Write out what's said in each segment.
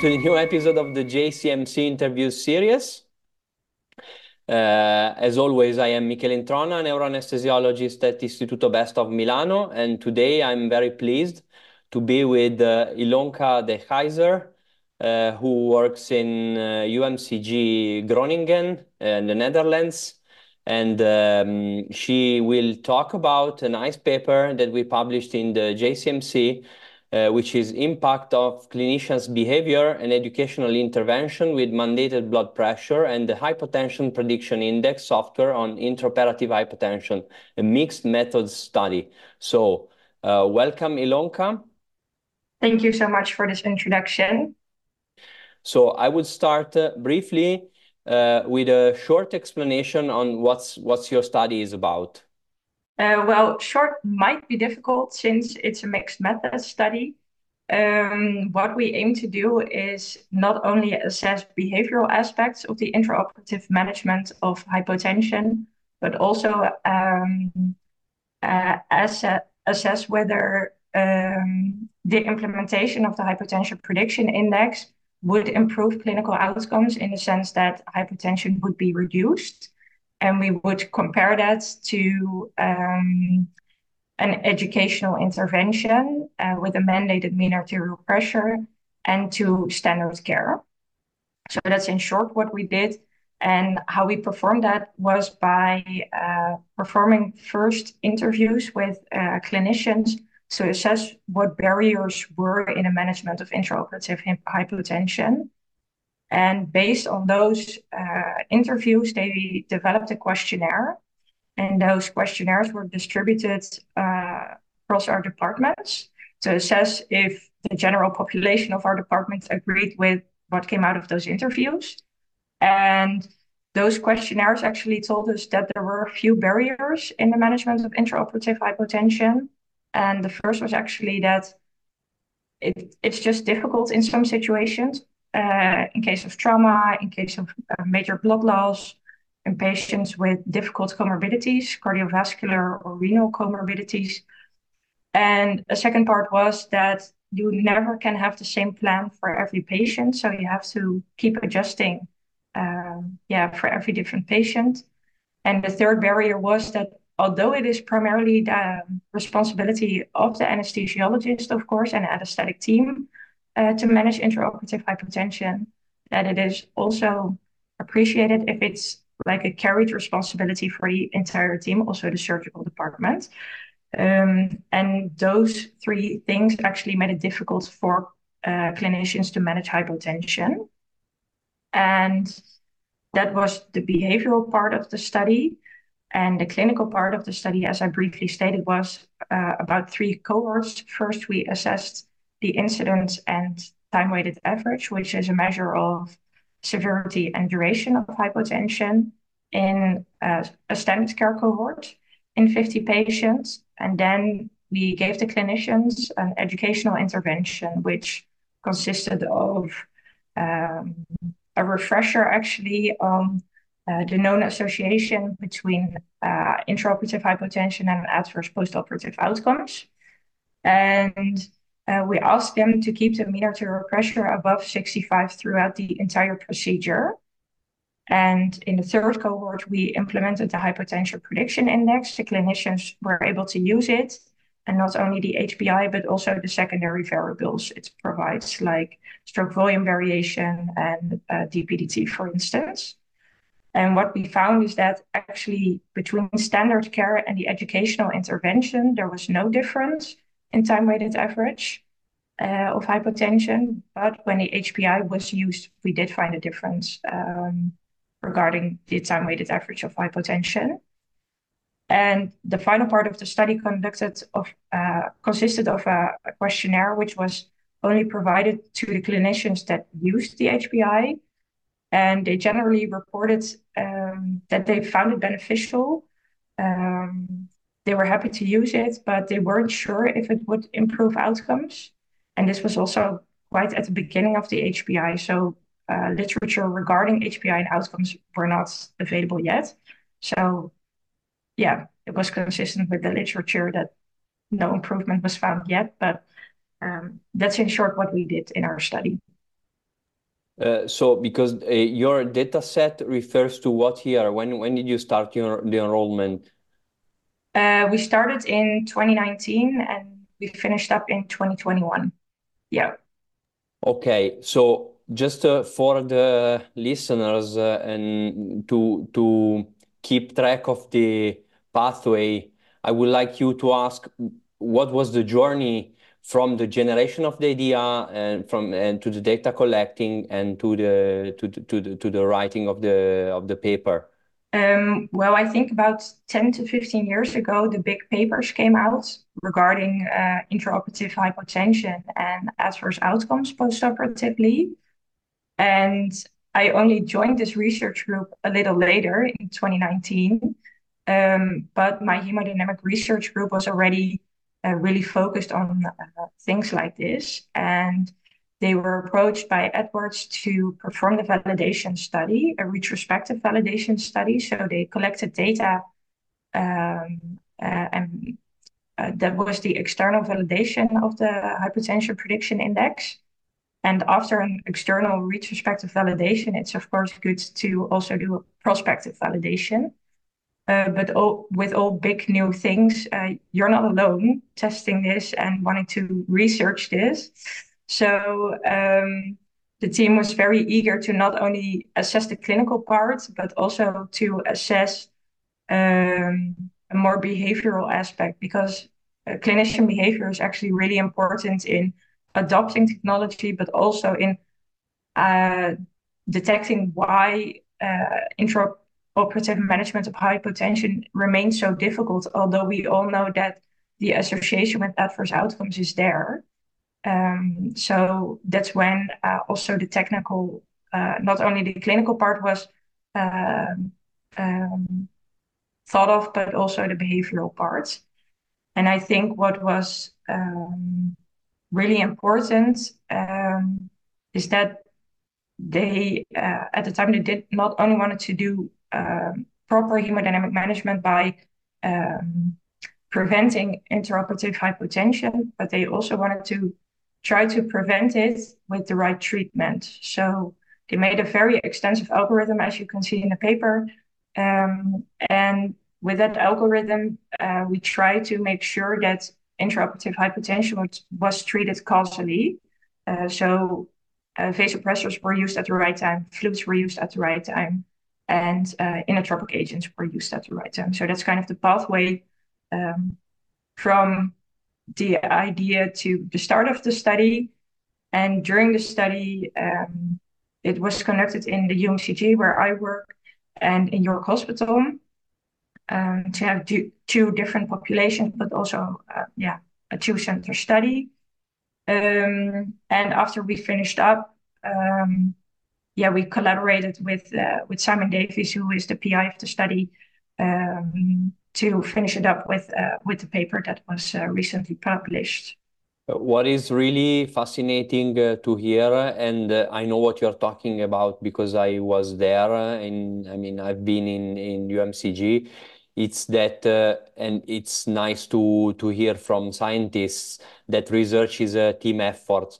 to the new episode of the JCMC interview series. Uh, as always, I am Michele Introna, neuroanesthesiologist at Istituto Besta of Milano, and today I'm very pleased to be with uh, Ilonka de Keijzer, uh, who works in UMCG Groningen in the Netherlands. And um, she will talk about a nice paper that we published in the JCMC uh, which is impact of clinicians' behavior and educational intervention with mandated blood pressure and the hypotension prediction index software on intraoperative hypotension, a mixed methods study. So uh, welcome, Ilonka. Thank you so much for this introduction. So I would start uh, briefly uh, with a short explanation on what's, what's your study is about. Uh, well, short might be difficult since it's a mixed method study. Um, what we aim to do is not only assess behavioral aspects of the intraoperative management of hypotension, but also um, uh, assess, assess whether um, the implementation of the hypotension prediction index would improve clinical outcomes in the sense that hypotension would be reduced and we would compare that to um, an educational intervention uh, with a mandated mean arterial pressure and to standard care. So that's in short what we did. And how we performed that was by uh, performing first interviews with uh, clinicians to assess what barriers were in the management of intraoperative hypotension and based on those uh, interviews, they developed a questionnaire. And those questionnaires were distributed uh, across our departments to assess if the general population of our department agreed with what came out of those interviews. And those questionnaires actually told us that there were a few barriers in the management of intraoperative hypotension. And the first was actually that it, it's just difficult in some situations uh, in case of trauma, in case of uh, major blood loss, in patients with difficult comorbidities, cardiovascular or renal comorbidities. And a second part was that you never can have the same plan for every patient. So you have to keep adjusting, um, yeah, for every different patient. And the third barrier was that although it is primarily the responsibility of the anesthesiologist, of course, and anesthetic team, uh, to manage intraoperative hypotension, that it is also appreciated if it's like a carried responsibility for the entire team, also the surgical department. Um, and those three things actually made it difficult for uh, clinicians to manage hypotension. And that was the behavioral part of the study. And the clinical part of the study, as I briefly stated, was uh, about three cohorts. First, we assessed the incidence and time-weighted average, which is a measure of severity and duration of hypotension in uh, a standard care cohort in 50 patients. And then we gave the clinicians an educational intervention, which consisted of um, a refresher actually on uh, the known association between uh, intraoperative hypotension and adverse postoperative outcomes. And uh, we asked them to keep the mean arterial pressure above 65 throughout the entire procedure. And in the third cohort, we implemented the hypotension prediction index. The clinicians were able to use it, and not only the HPI, but also the secondary variables it provides, like stroke volume variation and uh, DPDT, for instance. And what we found is that actually between standard care and the educational intervention, there was no difference in time-weighted average uh, of hypotension. But when the HPI was used, we did find a difference um, regarding the time-weighted average of hypotension. And the final part of the study conducted of uh, consisted of a, a, questionnaire which was only provided to the clinicians that used the HPI, and they generally reported um, that they found it beneficial. Um, they were happy to use it, but they weren't sure if it would improve outcomes. And this was also quite at the beginning of the HPI. So uh, literature regarding HPI and outcomes were not available yet. So yeah, it was consistent with the literature that no improvement was found yet. But um, that's in short what we did in our study. Uh, so because uh, your data set refers to what year? When when did you start your the enrollment? Uh, we started in 2019 and we finished up in 2021. Yeah. Okay, so just uh, for the listeners uh, and to to keep track of the pathway, I would like you to ask what was the journey from the generation of the idea and from and to the data collecting and to the to the, to the, to the writing of the of the paper. Um, well, I think about 10 to 15 years ago, the big papers came out regarding uh, intraoperative hypotension and adverse outcomes postoperatively. And I only joined this research group a little later in 2019. Um, but my hemodynamic research group was already uh, really focused on uh, things like this. And they were approached by Edwards to perform the validation study, a retrospective validation study. So they collected data, um, uh, and uh, that was the external validation of the hypotension prediction index. And after an external retrospective validation, it's of course good to also do a prospective validation. Uh, but all, with all big new things, uh, you're not alone testing this and wanting to research this. So um, the team was very eager to not only assess the clinical part, but also to assess um, a more behavioral aspect because uh, clinician behavior is actually really important in adopting technology, but also in uh, detecting why uh, intraoperative management of hypotension remains so difficult, although we all know that the association with adverse outcomes is there. Um, so that's when uh, also the technical, uh, not only the clinical part was um, um, thought of, but also the behavioral parts. And I think what was um, really important um, is that they, uh, at the time, they did not only wanted to do um, proper hemodynamic management by preventing intraoperative hypotension, but they also wanted to try to prevent it with the right treatment. So they made a very extensive algorithm, as you can see in the paper. Um, and with that algorithm, uh, we try to make sure that intraoperative hypotension was, was treated causally. Uh, so uh, vasopressors were used at the right time, fluids were used at the right time, and uh, inotropic agents were used at the right time. So that's kind of the pathway um, from the idea to the start of the study. And during the study, um, it was conducted in the UMCG where I work and in York Hospital um, to have two different populations, but also, uh, yeah, a two center study. Um, and after we finished up, um, yeah, we collaborated with uh, with Simon Davies, who is the PI of the study, um, to finish it up with uh, with the paper that was uh, recently published. What is really fascinating uh, to hear, and uh, I know what you're talking about because I was there. In I mean, I've been in in UMCG. It's that, uh, and it's nice to to hear from scientists that research is a team effort.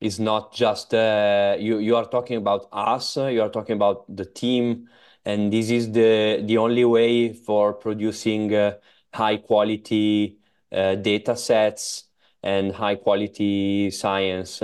It's not just uh, you. You are talking about us. You are talking about the team and this is the the only way for producing uh, high quality uh, data sets and high quality science.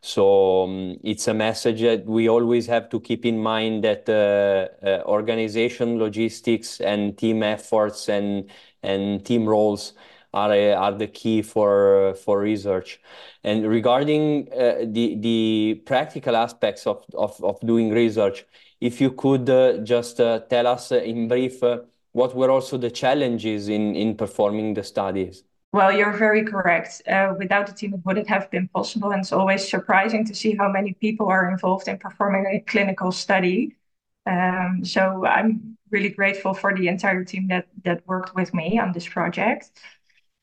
So um, it's a message that we always have to keep in mind that uh, uh, organization, logistics, and team efforts and and team roles are uh, are the key for for research. And regarding uh, the the practical aspects of, of of doing research, if you could uh, just uh, tell us uh, in brief what were also the challenges in, in performing the studies. Well, you're very correct. Without the team, it wouldn't have been possible. And it's always surprising to see how many people are involved in performing a clinical study. Um, so I'm really grateful for the entire team that, that worked with me on this project.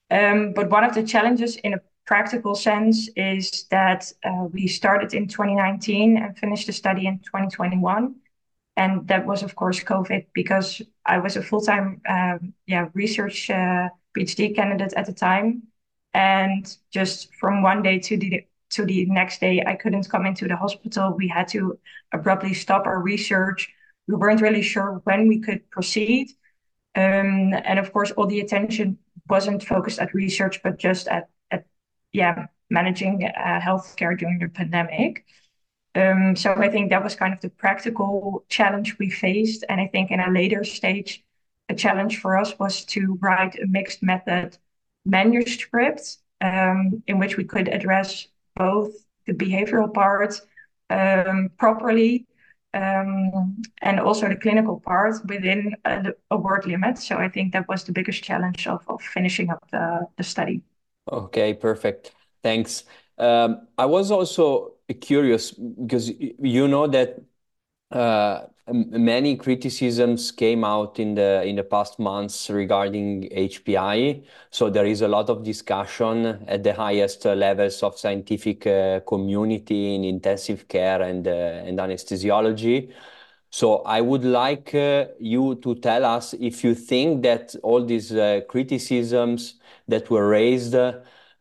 Um, but one of the challenges in a practical sense is that we started in 2019 and finished the study in 2021 and that was of course COVID because I was a full time um, yeah research uh, PhD candidate at the time, and just from one day to the to the next day, I couldn't come into the hospital. We had to abruptly stop our research. We weren't really sure when we could proceed. Um, and of course, all the attention wasn't focused at research, but just at, at yeah, managing uh, healthcare during the pandemic. Um, so I think that was kind of the practical challenge we faced. And I think in a later stage, a challenge for us was to write a mixed method manuscript um, in which we could address both the behavioral part um, properly um, and also the clinical part within a, a, word limit. So I think that was the biggest challenge of, of finishing up the, the study. Okay, perfect. Thanks. Um, I was also curious because you know that uh, many criticisms came out in the in the past months regarding HPI. So there is a lot of discussion at the highest levels of scientific uh, community in intensive care and uh, and anesthesiology. So I would like uh, you to tell us if you think that all these uh, criticisms that were raised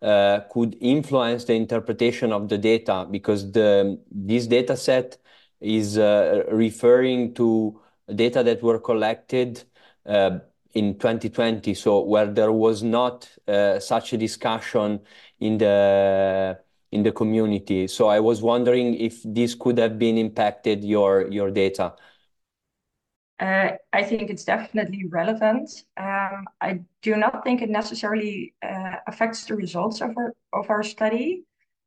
uh, could influence the interpretation of the data because the this data set is uh, referring to data that were collected uh, in 2020, so where there was not uh, such a discussion in the in the community. So I was wondering if this could have been impacted your your data. Uh, I think it's definitely relevant. Um, I do not think it necessarily uh, affects the results of our of our study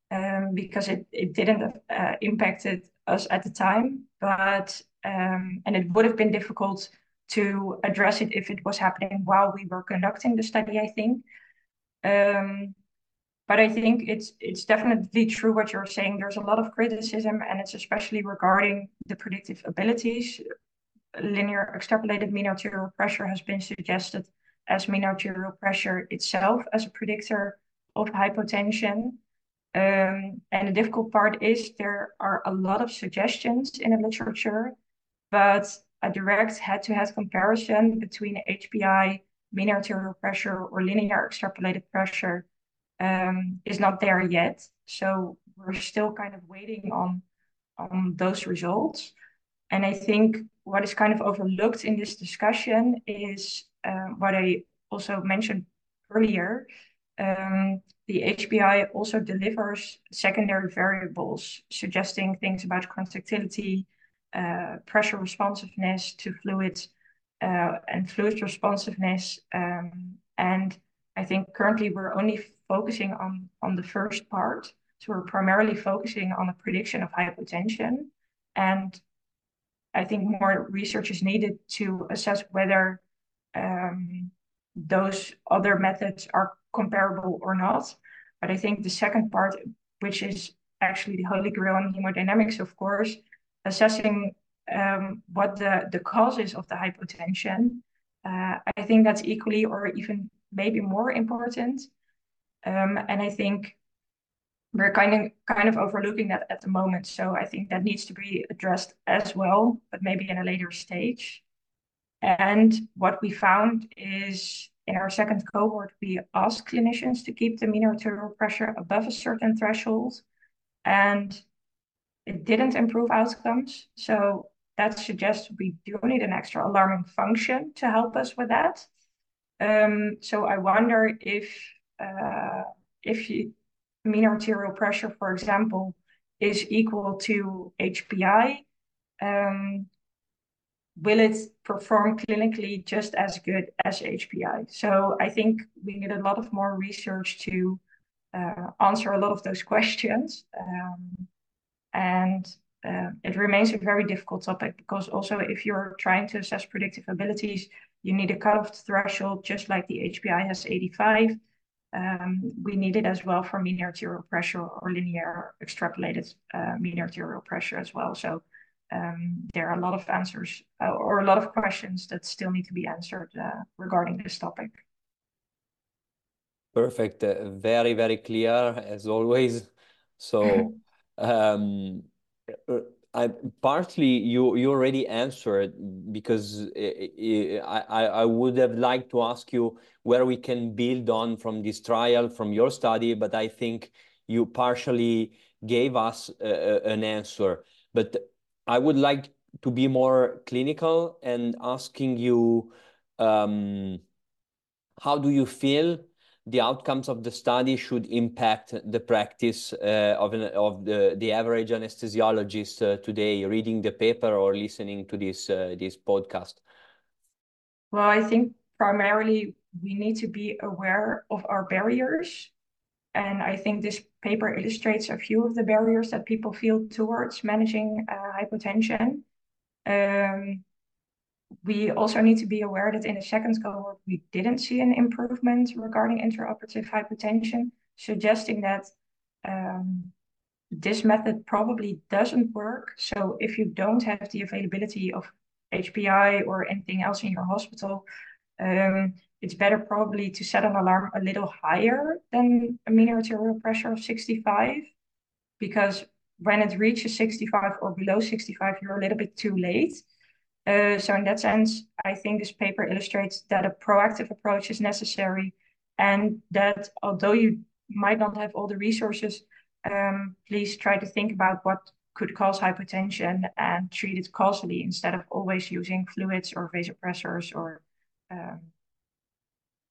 um, because it it didn't uh, impacted us at the time, but um, and it would have been difficult to address it if it was happening while we were conducting the study. I think. Um, but I think it's it's definitely true what you're saying. There's a lot of criticism, and it's especially regarding the predictive abilities linear extrapolated mean arterial pressure has been suggested as mean arterial pressure itself as a predictor of hypotension. Um, and the difficult part is there are a lot of suggestions in the literature, but a direct head-to-head comparison between HPI, mean arterial pressure, or linear extrapolated pressure um, is not there yet. So we're still kind of waiting on, on those results. And I think what is kind of overlooked in this discussion is uh, what I also mentioned earlier. Um, the HPI also delivers secondary variables, suggesting things about contractility, uh, pressure responsiveness to fluids, uh, and fluid responsiveness. Um, and I think currently we're only focusing on, on the first part. So we're primarily focusing on the prediction of hypotension. And I think more research is needed to assess whether um, those other methods are comparable or not. But I think the second part, which is actually the holy grail in hemodynamics, of course, assessing um, what the, the causes of the hypotension, uh, I think that's equally or even maybe more important. Um, and I think we're kind of kind of overlooking that at the moment. So I think that needs to be addressed as well, but maybe in a later stage. And what we found is in our second cohort, we asked clinicians to keep the mean arterial pressure above a certain threshold, and it didn't improve outcomes. So that suggests we do need an extra alarming function to help us with that. Um, so I wonder if uh, if you mean arterial pressure, for example, is equal to HPI, um, will it perform clinically just as good as HPI? So I think we need a lot of more research to uh, answer a lot of those questions. Um, and uh, it remains a very difficult topic because also if you're trying to assess predictive abilities, you need a cutoff threshold just like the HPI has 85 um, we need it as well for mean arterial pressure or linear extrapolated uh, mean arterial pressure as well. So um, there are a lot of answers uh, or a lot of questions that still need to be answered uh, regarding this topic. Perfect. Uh, very, very clear as always. So um, uh, I, partly you you already answered because I, I, I would have liked to ask you where we can build on from this trial, from your study, but I think you partially gave us an answer, but I would like to be more clinical and asking you, um, how do you feel the outcomes of the study should impact the practice uh, of an, of the the average anesthesiologist uh, today, reading the paper or listening to uh, this podcast? Well, I think primarily we need to be aware of our barriers. And I think this paper illustrates a few of the barriers that people feel towards managing hypotension. Um, We also need to be aware that in the second cohort, we didn't see an improvement regarding intraoperative hypotension, suggesting that um, this method probably doesn't work. So if you don't have the availability of HPI or anything else in your hospital, um, it's better probably to set an alarm a little higher than a mean arterial pressure of 65, because when it reaches 65 or below 65, you're a little bit too late. Uh, so in that sense, I think this paper illustrates that a proactive approach is necessary and that although you might not have all the resources, um, please try to think about what could cause hypotension and treat it causally instead of always using fluids or vasopressors or um,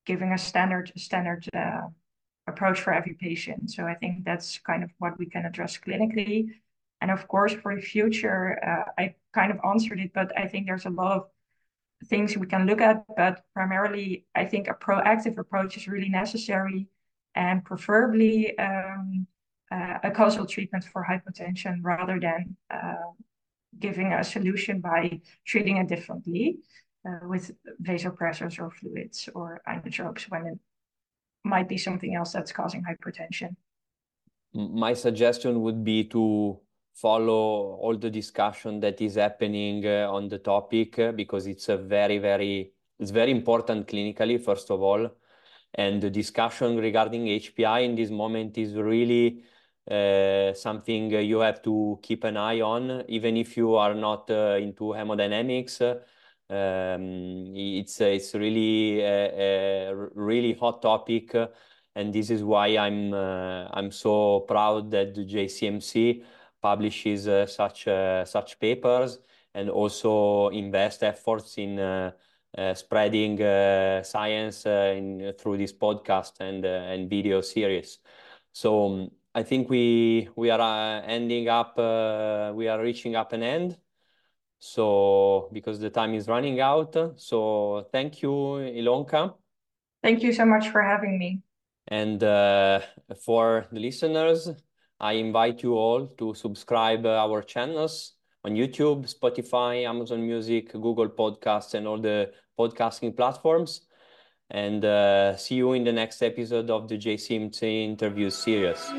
giving a standard standard uh, approach for every patient. So I think that's kind of what we can address clinically. And of course, for the future, uh, I kind of answered it, but I think there's a lot of things we can look at. But primarily, I think a proactive approach is really necessary and preferably um, uh, a causal treatment for hypotension rather than uh, giving a solution by treating it differently with vasopressors or fluids or inotropes when it might be something else that's causing hypotension. My suggestion would be to follow all the discussion that is happening uh, on the topic uh, because it's a very, very it's very important clinically, first of all. And the discussion regarding HPI in this moment is really uh, something you have to keep an eye on, even if you are not into hemodynamics. Um, it's it's really a really hot topic. And this is why I'm I'm so proud that the JCMC publishes uh, such uh, such papers and also invest efforts in uh, spreading science through this podcast and and video series. So um, I think we are ending up, we are reaching up an end. So because the time is running out. So thank you, Ilonka. Thank you so much for having me. And for the listeners, I invite you all to subscribe our channels on YouTube, Spotify, Amazon Music, Google Podcasts, and all the podcasting platforms. And uh, see you in the next episode of the JCMC interview series.